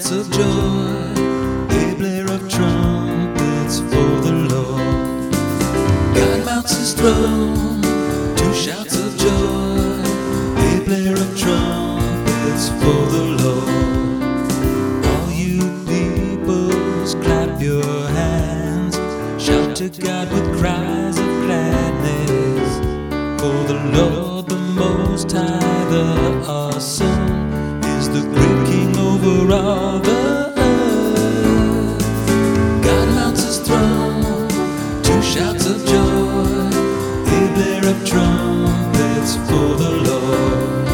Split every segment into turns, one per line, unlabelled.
shouts of joy, a blare of trumpets for the Lord. God mounts his throne, to shouts of joy, a blare of trumpets for the Lord. All you peoples, clap your hands, shout to God with cries of gladness, for the Lord the Most High, the awesome. God mounts his throne, to shouts of joy, a blare trumpets for the Lord.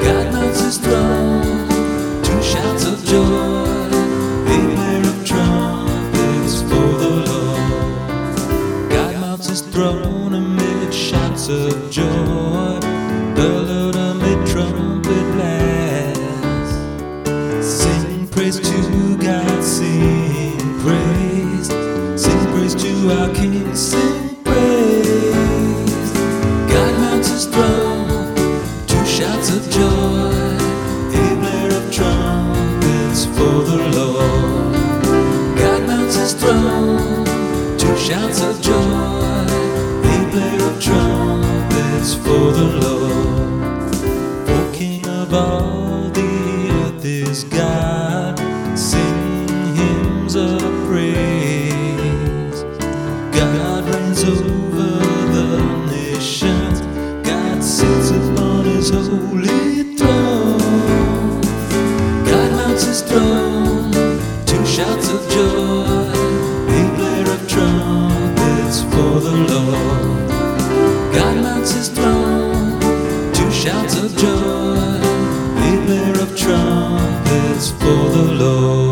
God mounts his throne, to shouts of joy, a blare trumpets for the Lord. God mounts his throne amid shouts of joy, the praise to God, sing praise, sing praise to our King, sing praise. God mounts his throne, to shouts of joy, a blare of trumpets for the Lord. God mounts his throne, to shouts of joy, a blare of trumpets for the Lord. For King of all the earth is God, for the Lord. God mounts his throne To shouts of joy, the blare of trumpets for the Lord.